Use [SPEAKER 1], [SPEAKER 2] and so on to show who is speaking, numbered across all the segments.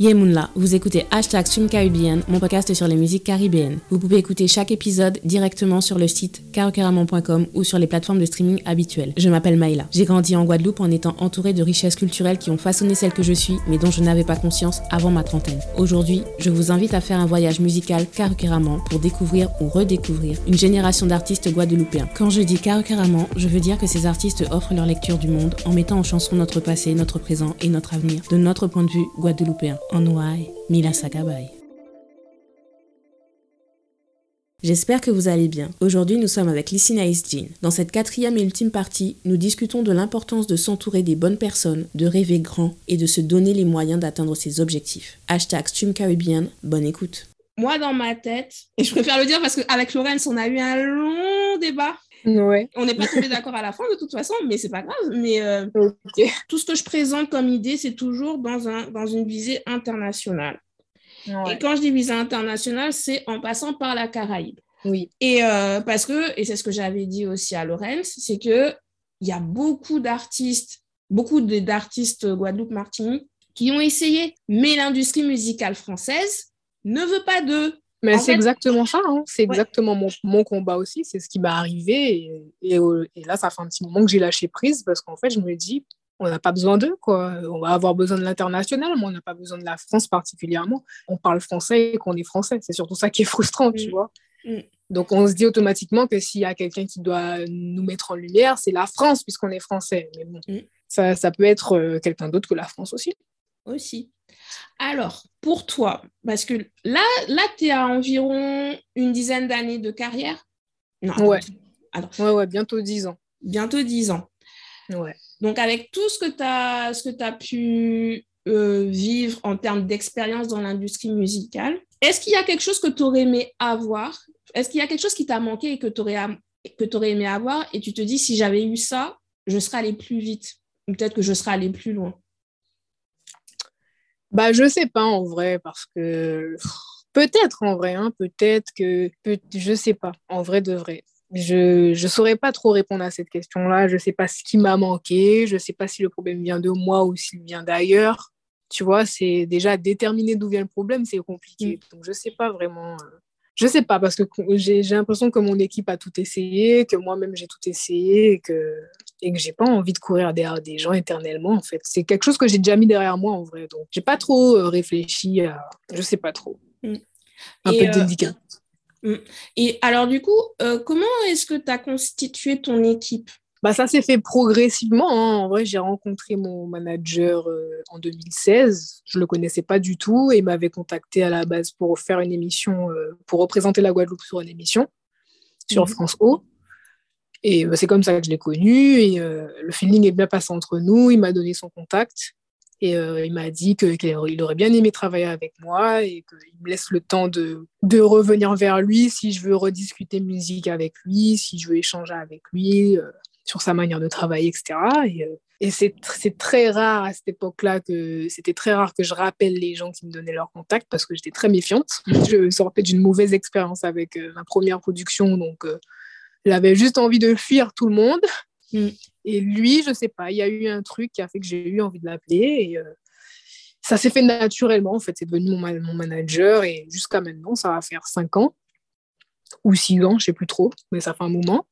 [SPEAKER 1] Yemunla, vous écoutez Hashtag Caribbean, mon podcast sur les musiques caribéennes. Vous pouvez écouter chaque épisode directement sur le site carocaramon.com ou sur les plateformes de streaming habituelles. Je m'appelle Maïla. J'ai grandi en Guadeloupe en étant entourée de richesses culturelles qui ont façonné celle que je suis, mais dont je n'avais pas conscience avant ma trentaine. Aujourd'hui, je vous invite à faire un voyage musical carocaramon pour découvrir ou redécouvrir une génération d'artistes guadeloupéens. Quand je dis carocaramon, je veux dire que ces artistes offrent leur lecture du monde en mettant en chanson notre passé, notre présent et notre avenir de notre point de vue guadeloupéen. Onwai Mila Sakabay. J'espère que vous allez bien. Aujourd'hui, nous sommes avec Lissina Jean. Dans cette quatrième et ultime partie, nous discutons de l'importance de s'entourer des bonnes personnes, de rêver grand et de se donner les moyens d'atteindre ses objectifs. Hashtag Stream Caribbean, bonne écoute.
[SPEAKER 2] Moi, dans ma tête, et je préfère le dire parce qu'avec Laurence, on a eu un long débat
[SPEAKER 3] Ouais.
[SPEAKER 2] On n'est pas tombé d'accord à la fin de toute façon, mais c'est pas grave. Mais euh, tout ce que je présente comme idée, c'est toujours dans, un, dans une visée internationale. Et quand je dis visée internationale, c'est en passant par la Caraïbe.
[SPEAKER 3] Oui.
[SPEAKER 2] Et euh, parce que, et c'est ce que j'avais dit aussi à Laurence, c'est que il y a beaucoup d'artistes, beaucoup d'artistes Guadeloupe-Martinique qui ont essayé, mais l'industrie musicale française ne veut pas d'eux.
[SPEAKER 3] Mais c'est exactement ça, hein. c'est exactement mon, mon, combat aussi, c'est ce qui m'est arrivé. Et, et, là, ça fait un petit moment que j'ai lâché prise parce qu'en fait, je me dis, on n'a pas besoin d'eux, quoi. On va avoir besoin de l'international, mais on n'a pas besoin de la France particulièrement. On parle français et qu'on est français. C'est surtout ça qui est frustrant, tu
[SPEAKER 2] Mm.
[SPEAKER 3] vois.
[SPEAKER 2] Mm.
[SPEAKER 3] Donc, on se dit automatiquement que s'il y a quelqu'un qui doit nous mettre en lumière, c'est la France, puisqu'on est français. Mais bon,
[SPEAKER 2] Mm.
[SPEAKER 3] ça, ça peut être euh, quelqu'un d'autre que la France aussi.
[SPEAKER 2] Aussi. Alors, pour toi, parce que là, là tu es à environ une dizaine d'années de carrière. Non,
[SPEAKER 3] Ouais.
[SPEAKER 2] attends.
[SPEAKER 3] Ouais, ouais, bientôt 10 ans.
[SPEAKER 2] bientôt 10 ans.
[SPEAKER 3] Ouais.
[SPEAKER 2] Donc, avec tout ce que tu as, ce que as pu euh, vivre en termes d'expérience dans l'industrie musicale, est-ce qu'il y a quelque chose que tu aurais aimé avoir? Est-ce qu'il y a quelque chose qui t'a manqué et que tu aurais, que aurais aimé avoir? Et tu te dis, si j'avais eu ça, je serais allé plus vite ou peut-être que je serais allé plus loin
[SPEAKER 3] Bah, je sais pas en vrai, parce que peut-être en vrai, hein, peut-être que peut... je sais pas, en vrai de vrai. Je je saurais pas trop répondre à cette question-là. Je sais pas ce qui m'a manqué. Je sais pas si le problème vient de moi ou s'il vient d'ailleurs. Tu vois, c'est déjà déterminer d'où vient le problème, c'est compliqué. Donc je sais pas vraiment. euh, Je sais pas parce que j'ai j'ai l'impression que mon équipe a tout essayé, que moi-même j'ai tout essayé et que et que j'ai pas envie de courir derrière des gens éternellement en fait. C'est quelque chose que j'ai déjà mis derrière moi en vrai. Donc j'ai pas trop euh, réfléchi à je sais pas trop.
[SPEAKER 2] Mm.
[SPEAKER 3] Un
[SPEAKER 2] Et,
[SPEAKER 3] peu
[SPEAKER 2] euh,
[SPEAKER 3] délicat.
[SPEAKER 2] Et alors, du coup, euh, comment est-ce que tu as constitué ton équipe?
[SPEAKER 3] Bah ça s'est fait progressivement hein. En vrai, j'ai rencontré mon manager euh, en 2016. Je le connaissais pas du tout et il m'avait contacté à la base pour faire une émission euh, pour représenter la Guadeloupe sur une émission sur
[SPEAKER 2] Mhm.
[SPEAKER 3] France O. Et euh, c'est comme ça que je l'ai connu. Et euh, le feeling est bien passé entre nous. Il m'a donné son contact. Et euh, il m'a dit qu'il aurait- bien aimé travailler avec moi et qu'il me laisse le temps de, de revenir vers lui si je veux rediscuter musique avec lui, si je veux échanger avec lui sur sa manière de travailler, etc. Et, et c'est tr- c'est très rare à cette époque-là que c'était très rare que je rappelle les gens qui me donnaient leur contact parce que j'étais très méfiante. Je sortais d'une mauvaise expérience avec ma première production, donc euh, j'avais juste envie de fuir tout le monde.
[SPEAKER 2] Mm.
[SPEAKER 3] Et lui, je sais pas, il y a eu un truc qui a fait que j'ai eu envie de l'appeler et euh, ça s'est fait naturellement. En fait, c'est devenu mon, ma- mon manager et jusqu'à maintenant, ça va faire cinq ans ou six ans, je sais plus trop, mais ça fait un moment.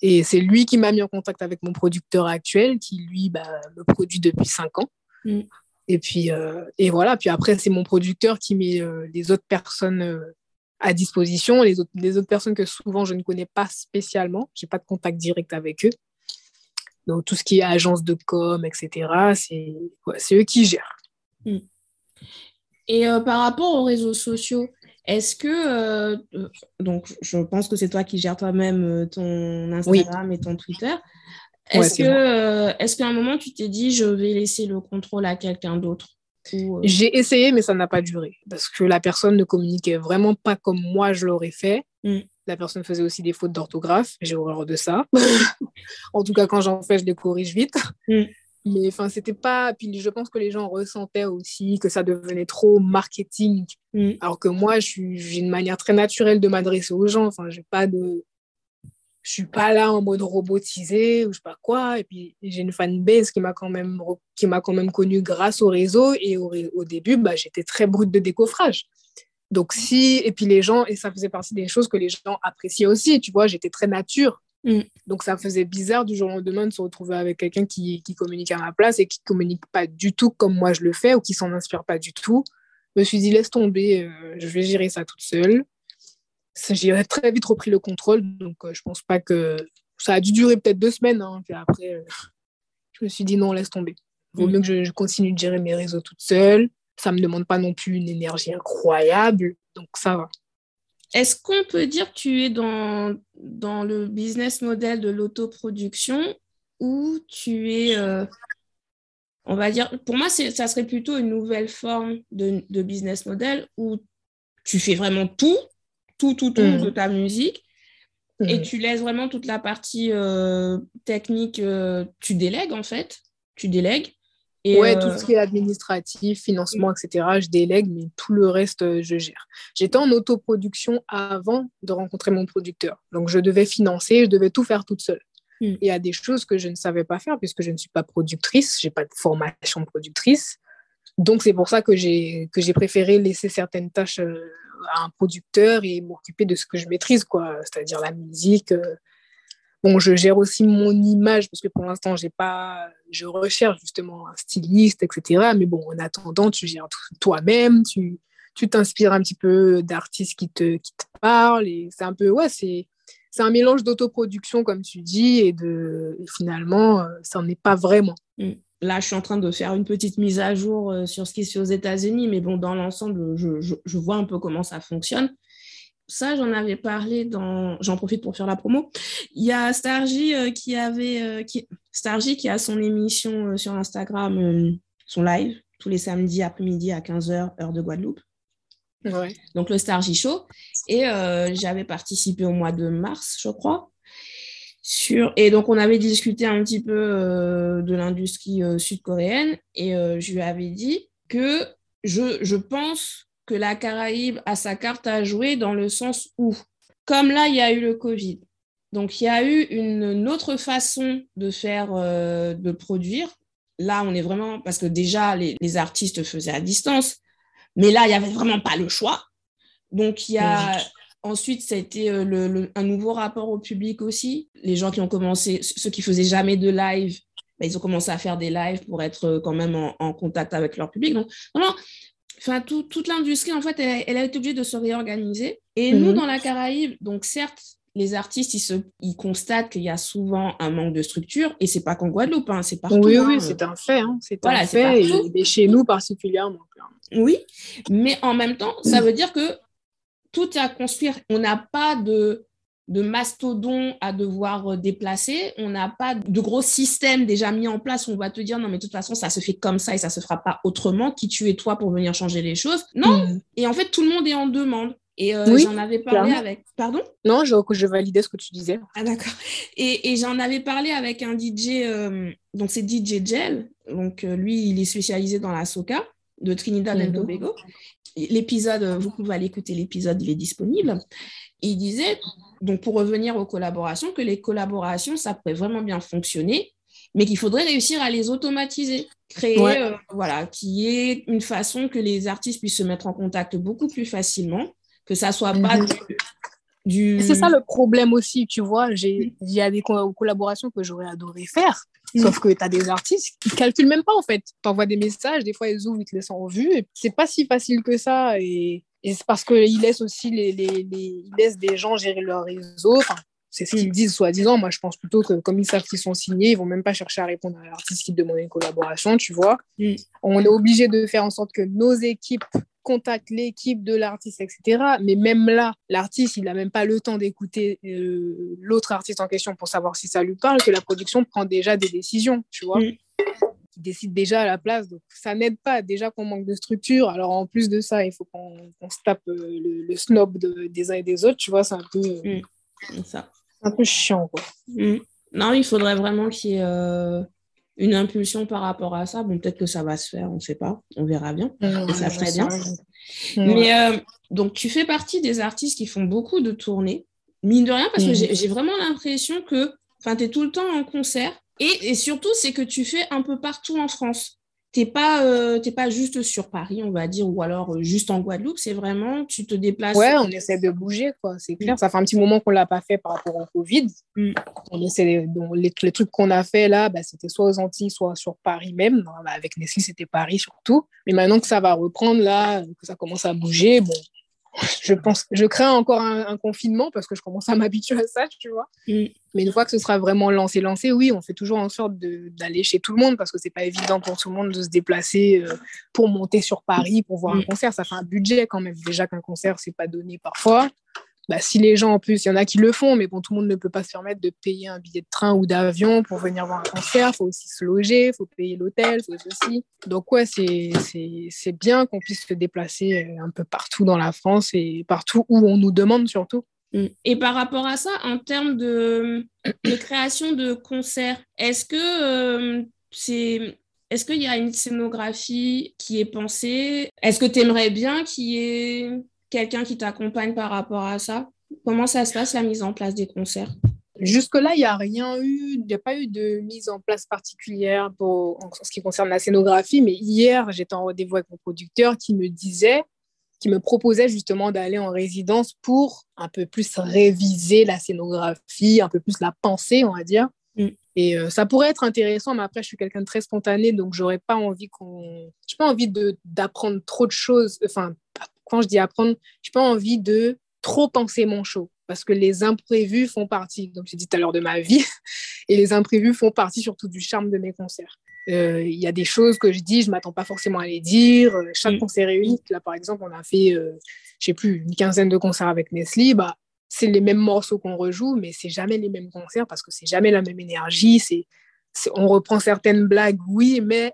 [SPEAKER 3] Et c'est lui qui m'a mis en contact avec mon producteur actuel, qui lui bah, me produit depuis cinq ans.
[SPEAKER 2] Mm.
[SPEAKER 3] Et puis euh, et voilà. Puis après, c'est mon producteur qui met euh, les autres personnes à disposition, les autres, les autres personnes que souvent je ne connais pas spécialement. J'ai pas de contact direct avec eux. Donc tout ce qui est agence de com, etc. C'est ouais, c'est eux qui gèrent.
[SPEAKER 2] Et euh, par rapport aux réseaux sociaux, est-ce que, euh, euh, donc je pense que c'est toi qui gères toi-même ton Instagram et ton Twitter, que, euh, est-ce qu'à un moment tu t'es dit je vais laisser le contrôle à quelqu'un d'autre? Ou, euh,
[SPEAKER 3] J'ai essayé, mais ça n'a pas duré parce que la personne ne communiquait vraiment pas comme moi je l'aurais fait.
[SPEAKER 2] Mm.
[SPEAKER 3] La personne faisait aussi des fautes d'orthographe. J'ai horreur de ça. en tout cas, quand j'en fais, je les corrige vite.
[SPEAKER 2] Mm.
[SPEAKER 3] Mais enfin, c'était pas. Puis je pense que les gens ressentaient aussi que ça devenait trop marketing.
[SPEAKER 2] Mm.
[SPEAKER 3] Alors que moi, j'ai une manière très naturelle de m'adresser aux gens. Enfin, j'ai pas de. Je suis pas là en mode robotisé ou je sais pas quoi. Et puis, j'ai une fanbase qui m'a quand même, qui m'a quand même connue grâce au réseau. Et au, au début, bah, j'étais très brute de décoffrage. Donc, si, et puis les gens, et ça faisait partie des choses que les gens appréciaient aussi, tu vois, j'étais très nature. Mm. Donc, ça faisait bizarre du jour au lendemain de se retrouver avec quelqu'un qui, qui communique à ma place et qui communique pas du tout comme moi je le fais ou qui s'en inspire pas du tout. Je me suis dit, laisse tomber, euh, je vais gérer ça toute seule. J'ai très vite repris le contrôle, donc euh, je pense pas que. Ça a dû durer peut-être deux semaines, hein, puis après, euh, je me suis dit, non, laisse tomber. Il vaut mieux que je, je continue de gérer mes réseaux toute seule ça me demande pas non plus une énergie incroyable, donc ça va.
[SPEAKER 2] Est-ce qu'on peut dire que tu es dans, dans le business model de l'autoproduction ou tu es, euh, on va dire, pour moi, ça serait plutôt une nouvelle forme de, de, business model où tu fais vraiment tout, tout, tout, tout mm. de ta musique et mm. tu laisses vraiment toute la partie euh, technique, euh, tu délègues en fait, tu délègues
[SPEAKER 3] ouais, tout euh, ce qui est administratif, financement, etc., je délègue, mais tout le reste, je gère. J'étais en autoproduction avant de rencontrer mon producteur. Donc, je devais financer, je devais tout faire toute seule. Hmm. Il y a des choses que je ne savais pas faire puisque je ne suis pas productrice, je n'ai pas de formation productrice. Donc, c'est pour ça que j'ai préféré laisser certaines tâches euh, à un producteur et m'occuper de ce que je maîtrise, quoi, c'est-à-dire la musique, Bon, je gère aussi mon image parce que pour l'instant, j'ai pas, je recherche justement un styliste, etc. Mais bon, en attendant, tu gères toi-même, tu, tu t'inspires un petit peu d'artistes qui te, qui te parlent. Et c'est un peu, ouais, c'est, c'est un mélange d'autoproduction, comme tu dis, et de finalement, euh, ça n'en est pas vraiment.
[SPEAKER 2] Mm. Là, je suis en train de faire une petite mise à jour euh, sur ce qui se fait aux États-Unis, mais bon, dans l'ensemble, je, je, je, vois un peu comment ça fonctionne ça, j'en avais parlé dans. J'en profite pour faire la promo. Il y a Stargy euh, qui avait. Euh, qui... Stargy qui a son émission euh, sur Instagram, son live, tous les samedis après-midi à 15h, heure de Guadeloupe.
[SPEAKER 3] Ouais.
[SPEAKER 2] Donc le Stargy Show. Et j'avais participé au mois de mars, je crois. Et donc, on avait discuté un petit peu de l'industrie sud-coréenne. Et je lui avais dit que je, je pense que la Caraïbe a sa carte à jouer dans le sens où, comme là, il y a eu le Covid, donc il y a eu une, autre façon de faire, euh, de produire. Là, on est vraiment, parce que déjà, les, artistes faisaient à distance, mais là, il n'y avait vraiment pas le choix. Donc, il y a... Ensuite, ça a été euh, le, un nouveau rapport au public aussi. Les gens qui ont commencé, ceux qui faisaient jamais de live, ben, ils ont commencé à faire des lives pour être euh, quand même en, en contact avec leur public. Donc, vraiment, enfin, toute l'industrie, en fait, elle, a été obligée de se réorganiser. Et nous, mhm. dans la Caraïbe, donc certes, les artistes, ils, se, ils constatent qu'il y a souvent un manque de structure, et c'est pas qu'en Guadeloupe, hein, c'est partout.
[SPEAKER 3] Oui, oui, hein. c'est un fait. Hein, c'est voilà, un fait, et, chez nous particulièrement.
[SPEAKER 2] Oui, mais en même temps, ça veut dire que tout est à construire. On n'a pas de de mastodons à devoir euh, déplacer. On n'a pas de gros systèmes déjà mis en place où on va te dire non, mais de toute façon, ça se fait comme ça et ça se fera pas autrement. Qui tu es toi pour venir changer les choses? Non. Hmm. Et en fait, tout le monde est en demande. Et euh, j'en avais parlé avec. Pardon?
[SPEAKER 3] Non, je, je validais ce que tu disais.
[SPEAKER 2] Ah, d'accord. Et, et j'en avais parlé avec un DJ, euh, donc c'est DJ Gel. Donc lui, il est spécialisé dans la soca de Trinidad et. Tobago. L'épisode, vous pouvez aller écouter l'épisode, il est disponible. Il disait donc pour revenir aux collaborations, que les collaborations, ça pourrait vraiment bien fonctionner, mais qu'il faudrait réussir à les automatiser, créer, euh, voilà, qui est une façon que les artistes puissent se mettre en contact beaucoup plus facilement, que ça soit pas mhm. du...
[SPEAKER 3] C'est ça le problème aussi, tu vois, il y a des collaborations que j'aurais adoré faire, mhm. Sauf que tu as des artistes qui ne calculent même pas, en fait. Tu envoies des messages, des fois, ils ouvrent, ils te laissent en vue. Et c'est pas si facile que ça. Et et c'est parce qu'ils laissent aussi les, les, les, laissent des gens gérer leur réseau. c'est ce qu'ils mm. disent, soi-disant. Moi, je pense plutôt que comme ils savent qu'ils sont signés, ils vont même pas chercher à répondre à l'artiste qui demande une collaboration, tu vois. Mm. On est obligé de faire en sorte que nos équipes contactent l'équipe de l'artiste, etc. Mais même là, l'artiste, il n'a même pas le temps d'écouter euh, l'autre artiste en question pour savoir si ça lui parle, que la production prend déjà des décisions, tu vois. Mm décide déjà à la place. Donc, ça n'aide pas. Déjà qu'on manque de structure. Alors, en plus de ça, il faut qu'on se tape euh, le, snob des uns et des autres. Tu vois, c'est un peu, euh,
[SPEAKER 2] mm. ça.
[SPEAKER 3] un peu chiant. Quoi.
[SPEAKER 2] Mm. Non, il faudrait vraiment qu'il y ait euh, une impulsion par rapport à ça. Bon, peut-être que ça va se faire, on ne sait pas. On verra bien. ça serait bien. Mais donc, tu fais partie des artistes qui font beaucoup de tournées. mine de rien, parce que mhm. j'ai vraiment l'impression que tu es tout le temps en concert. Et, et surtout, c'est que tu fais un peu partout en France t'es pas euh, pas juste sur Paris on va dire ou alors euh, juste en Guadeloupe c'est vraiment tu te déplaces
[SPEAKER 3] ouais on essaie de bouger quoi c'est clair. Ça fait un petit moment qu'on l'a pas fait par rapport au Covid. Mm. on essaie les, les, trucs qu'on a fait là bah, c'était soit aux Antilles soit sur Paris même. Bah, avec Nestlé c'était Paris surtout. Mais maintenant que ça va reprendre là que ça commence à bouger bon je pense, je crains encore un, confinement parce que je commence à m'habituer à ça, tu vois. Mm. Mais une fois que ce sera vraiment lancé, lancé, oui, on fait toujours en sorte d'aller chez tout le monde parce que c'est pas évident pour tout le monde de se déplacer euh, pour monter sur Paris pour voir un mm. concert. Ça fait un budget quand même. Déjà qu'un concert, c'est pas donné parfois bah, si les gens, en plus, il y en a qui le font, mais bon, tout le monde ne peut pas se permettre de payer un billet de train ou d'avion pour venir voir un concert. Il faut aussi se loger, il faut payer l'hôtel, faut ceci. Donc, ouais, c'est bien qu'on puisse se déplacer euh, un peu partout dans la France et partout où on nous demande surtout.
[SPEAKER 2] Mm. Et par rapport à ça, en termes de, de création de concerts, est-ce que euh, c'est est-ce qu'il y a une scénographie qui est pensée? Est-ce que tu aimerais bien qu'il y ait quelqu'un qui t'accompagne par rapport à ça? Comment ça se passe la mise en place des concerts?
[SPEAKER 3] Jusque-là, il n'y a rien eu, il n'y a pas eu de mise en place particulière pour, en ce qui concerne la scénographie, mais hier, j'étais en rendez-vous avec mon producteur qui me disait, qui me proposait justement d'aller en résidence pour un peu plus réviser la scénographie, un peu plus la penser, on va dire. Mm. Et euh, ça pourrait être intéressant, mais après, je suis quelqu'un de très spontané, donc j'aurais pas envie qu'on. J'ai pas envie d'apprendre trop de choses, enfin, quand je dis apprendre, je n'ai pas envie de trop penser mon show parce que les imprévus font partie, comme j'ai dit tout à l'heure, de ma vie et les imprévus font partie surtout du charme de mes concerts. Euh, il y a des choses que je dis, je ne m'attends pas forcément à les dire. Euh, chaque mm. concert est unique. Là, par exemple, on a fait, euh, je sais plus, une quinzaine de concerts avec Nestlé. Bah, c'est les mêmes morceaux qu'on rejoue, mais c'est jamais les mêmes concerts parce que c'est jamais la même énergie. C'est, on reprend certaines blagues, oui, mais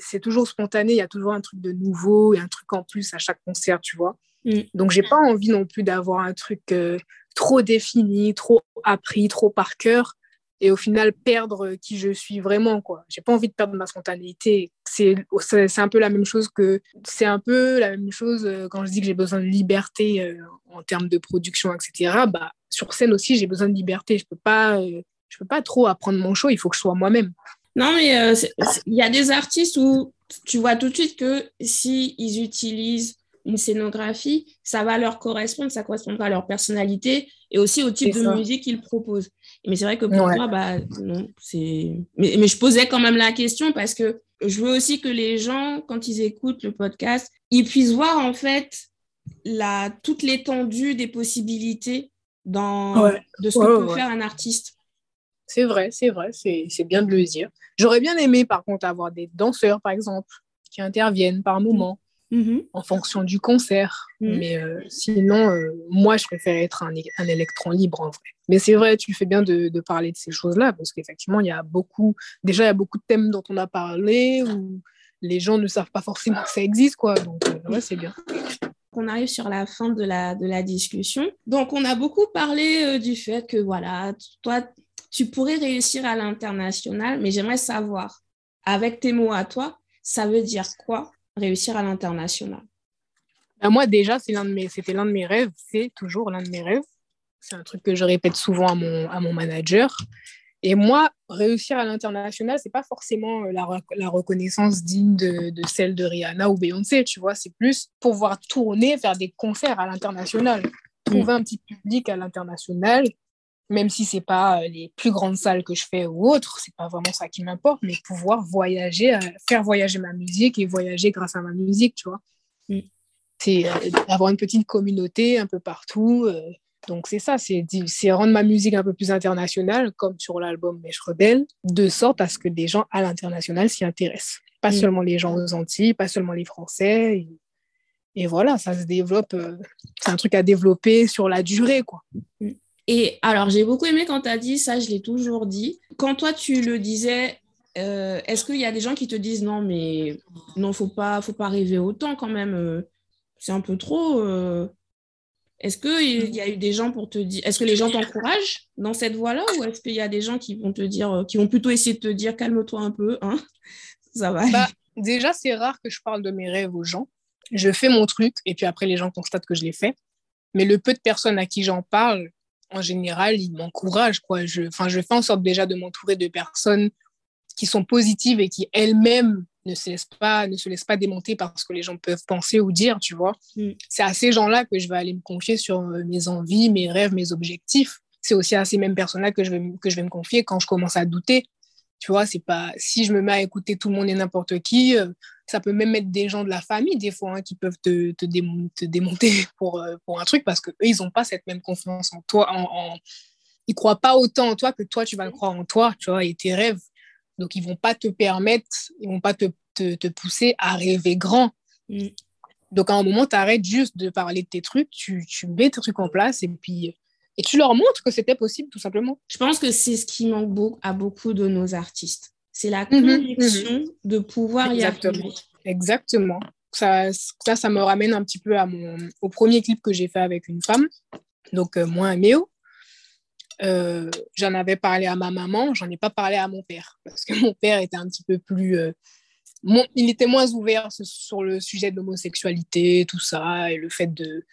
[SPEAKER 3] c'est toujours spontané, il y a toujours un truc de nouveau et un truc en plus à chaque concert, tu vois. Mm. Donc, j'ai pas envie non plus d'avoir un truc euh, trop défini, trop appris, trop par cœur et au final perdre qui je suis vraiment, quoi. J'ai pas envie de perdre ma spontanéité. C'est un peu la même chose que c'est un peu la même chose euh, quand je dis que j'ai besoin de liberté euh, en termes de production, etc. Bah, sur scène aussi, j'ai besoin de liberté. Je peux pas, je peux pas trop apprendre mon show. Il faut que je sois moi-même.
[SPEAKER 2] Non, mais euh, il y a des artistes où tu vois tout de suite que s'ils ils utilisent une scénographie, ça va leur correspondre, ça correspondra à leur personnalité et aussi au type de musique qu'ils proposent. Mais c'est vrai que pour moi, bah, non, c'est. Mais, mais, je posais quand même la question parce que je veux aussi que les gens, quand ils écoutent le podcast, ils puissent voir en fait la, toute l'étendue des possibilités dans, de ce que peut faire un artiste.
[SPEAKER 3] C'est vrai, c'est vrai, c'est bien de le dire. J'aurais bien aimé, par contre, avoir des danseurs, par exemple, qui interviennent par moment, mm-hmm. en fonction du concert. Mm-hmm. Mais euh, sinon, euh, moi, je préfère être un, un, électron libre, en vrai. Mais c'est vrai, tu fais bien de, parler de ces choses-là, parce qu'effectivement, il y a beaucoup, déjà, il y a beaucoup de thèmes dont on a parlé, où les gens ne savent pas forcément que ça existe, quoi. Donc, euh, ouais, c'est bien
[SPEAKER 2] on arrive sur la fin de la, de la discussion. Donc, on a beaucoup parlé du fait que, voilà, toi, tu pourrais réussir à l'international, mais j'aimerais savoir, avec tes mots à toi, ça veut dire quoi réussir à l'international?
[SPEAKER 3] Ben, Moi, déjà, c'était l'un de, mes, l'un de mes rêves, c'est toujours l'un de mes rêves. C'est un truc que je répète souvent à mon, à mon manager. Et moi, réussir à l'international, c'est pas forcément euh, la, la reconnaissance digne de, de, celle de Rihanna ou Beyoncé, tu vois. C'est plus pouvoir tourner, faire des concerts à l'international, trouver mm. un petit public à l'international même si c'est pas euh, les plus grandes salles que je fais ou autres, c'est pas vraiment ça qui m'importe, mais pouvoir voyager, euh, faire voyager ma musique et voyager grâce à ma musique, tu vois. Mm. C'est euh, avoir une petite communauté un peu partout. donc c'est ça, c'est rendre ma musique un peu plus internationale, comme sur l'album Mèche Rebelle, de sorte à ce que des gens à l'international s'y intéressent. Pas mm. seulement les gens aux Antilles, pas seulement les Français. Et, et voilà, ça se développe. c'est un truc à développer sur la durée, quoi.
[SPEAKER 2] Mm. Et alors, j'ai beaucoup aimé quand tu as dit ça, je l'ai toujours dit. Quand toi, tu le disais, euh, est-ce qu'il y a des gens qui te disent non, mais non, faut pas, faut pas rêver autant quand même, euh, c'est un peu trop. Euh. Est-ce qu'il y a eu des gens pour te dire, est-ce que les gens t'encouragent dans cette voie-là ou est-ce qu'il y a des gens qui vont te dire, qui vont plutôt essayer de te dire calme-toi un peu, hein.
[SPEAKER 3] Bah, déjà, c'est rare que je parle de mes rêves aux gens. Je fais mon truc et puis après, les gens constatent que je l'ai fait. Mais le peu de personnes à qui j'en parle, en général, ils m'encouragent. Quoi. Je, je fais en sorte déjà de m'entourer de personnes qui sont positives et qui elles-mêmes ne se laissent pas ne se laissent pas démonter par ce que les gens peuvent penser ou dire, tu vois. Mm. C'est à ces gens-là que je vais aller me confier sur euh, mes envies, mes rêves, mes objectifs. C'est aussi à ces mêmes personnes-là que je vais que je vais me confier quand je commence à douter. Tu vois, c'est pas si je me mets à écouter tout le monde et n'importe qui, euh, ça peut même être des gens de la famille des fois hein, qui peuvent te, te, démonter pour, euh, pour un truc parce que eux ils ont pas cette même confiance en toi en, en... ils croient pas autant en toi que toi tu vas le croire en toi tu vois et tes rêves donc, ils vont pas te permettre, ils vont pas te, te, te pousser à rêver grand. Mm. Donc, à un moment, tu arrêtes juste de parler de tes trucs, tu, tu mets tes trucs en place et puis et tu leur montres que c'était possible, tout simplement.
[SPEAKER 2] Je pense que c'est ce qui manque beaucoup, à beaucoup de nos artistes. C'est la mhm, conviction de pouvoir
[SPEAKER 3] Exactement.
[SPEAKER 2] y arriver.
[SPEAKER 3] Exactement. Ça, ça, ça, me ramène un petit peu à mon, au premier clip que j'ai fait avec une femme, donc euh, moi Méo. Euh, j'en avais parlé à ma maman, j'en ai pas parlé à mon père, parce que mon père était un petit peu plus... Euh, il était moins ouvert sur le sujet de l'homosexualité, tout ça, et le fait de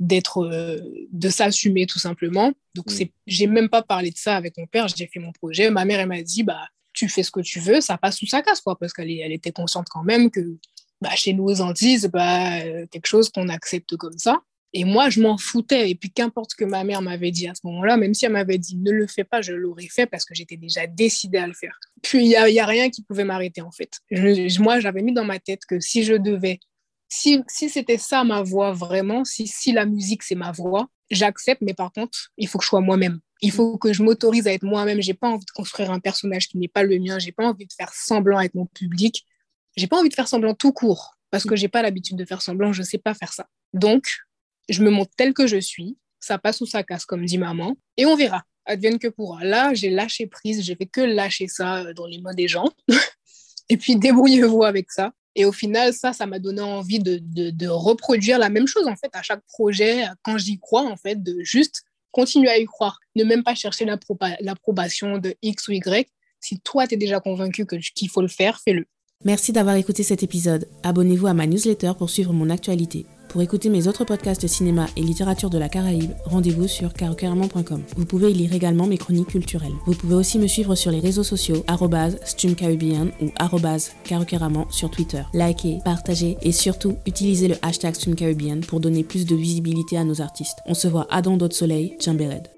[SPEAKER 3] d'être euh, de s'assumer tout simplement donc mm. c'est j'ai même pas parlé de ça avec mon père j'ai fait mon projet ma mère elle m'a dit bah tu fais ce que tu veux ça passe sous sa casse quoi parce qu'elle elle était consciente quand même que bah, chez nous aux Antilles c'est pas quelque chose qu'on accepte comme ça et moi, je m'en foutais. Et puis, qu'importe ce que ma mère m'avait dit à ce moment-là, même si elle m'avait dit ne le fais pas, je l'aurais fait parce que j'étais déjà décidée à le faire. Puis, il n'y a, y a, rien qui pouvait m'arrêter, en fait. moi, j'avais mis dans ma tête que si je devais, si, si c'était ça ma voix vraiment, si, si la musique, c'est ma voix, j'accepte, mais par contre, il faut que je sois moi-même. Il faut que je m'autorise à être moi-même. J'ai pas envie de construire un personnage qui n'est pas le mien. J'ai pas envie de faire semblant avec mon public. J'ai pas envie de faire semblant tout court parce que j'ai pas l'habitude de faire semblant. Je sais pas faire ça. Donc, je me montre telle que je suis, ça passe ou ça casse, comme dit maman, et on verra, advienne que pourra. Là, j'ai lâché prise, j'ai fait que lâcher ça euh, dans les mains des gens, et puis débrouillez-vous avec ça. Et au final, ça, ça m'a donné envie de, reproduire la même chose, en fait, à chaque projet, quand j'y crois, en fait, de juste continuer à y croire, ne même pas chercher l'approbation de X ou Y. Si toi, tu es déjà convaincu qu'il faut le faire, fais-le.
[SPEAKER 1] Merci d'avoir écouté cet épisode. Abonnez-vous à ma newsletter pour suivre mon actualité. Pour écouter mes autres podcasts cinéma et littérature de la Caraïbe, rendez-vous sur carocaramon.com. Vous pouvez y lire également mes chroniques culturelles. Vous pouvez aussi me suivre sur les réseaux sociaux stumcaribbean ou carocaramon sur Twitter. Likez, partagez et surtout utilisez le hashtag stumcaribbean pour donner plus de visibilité à nos artistes. On se voit à Don d'autres soleil, Jambéred.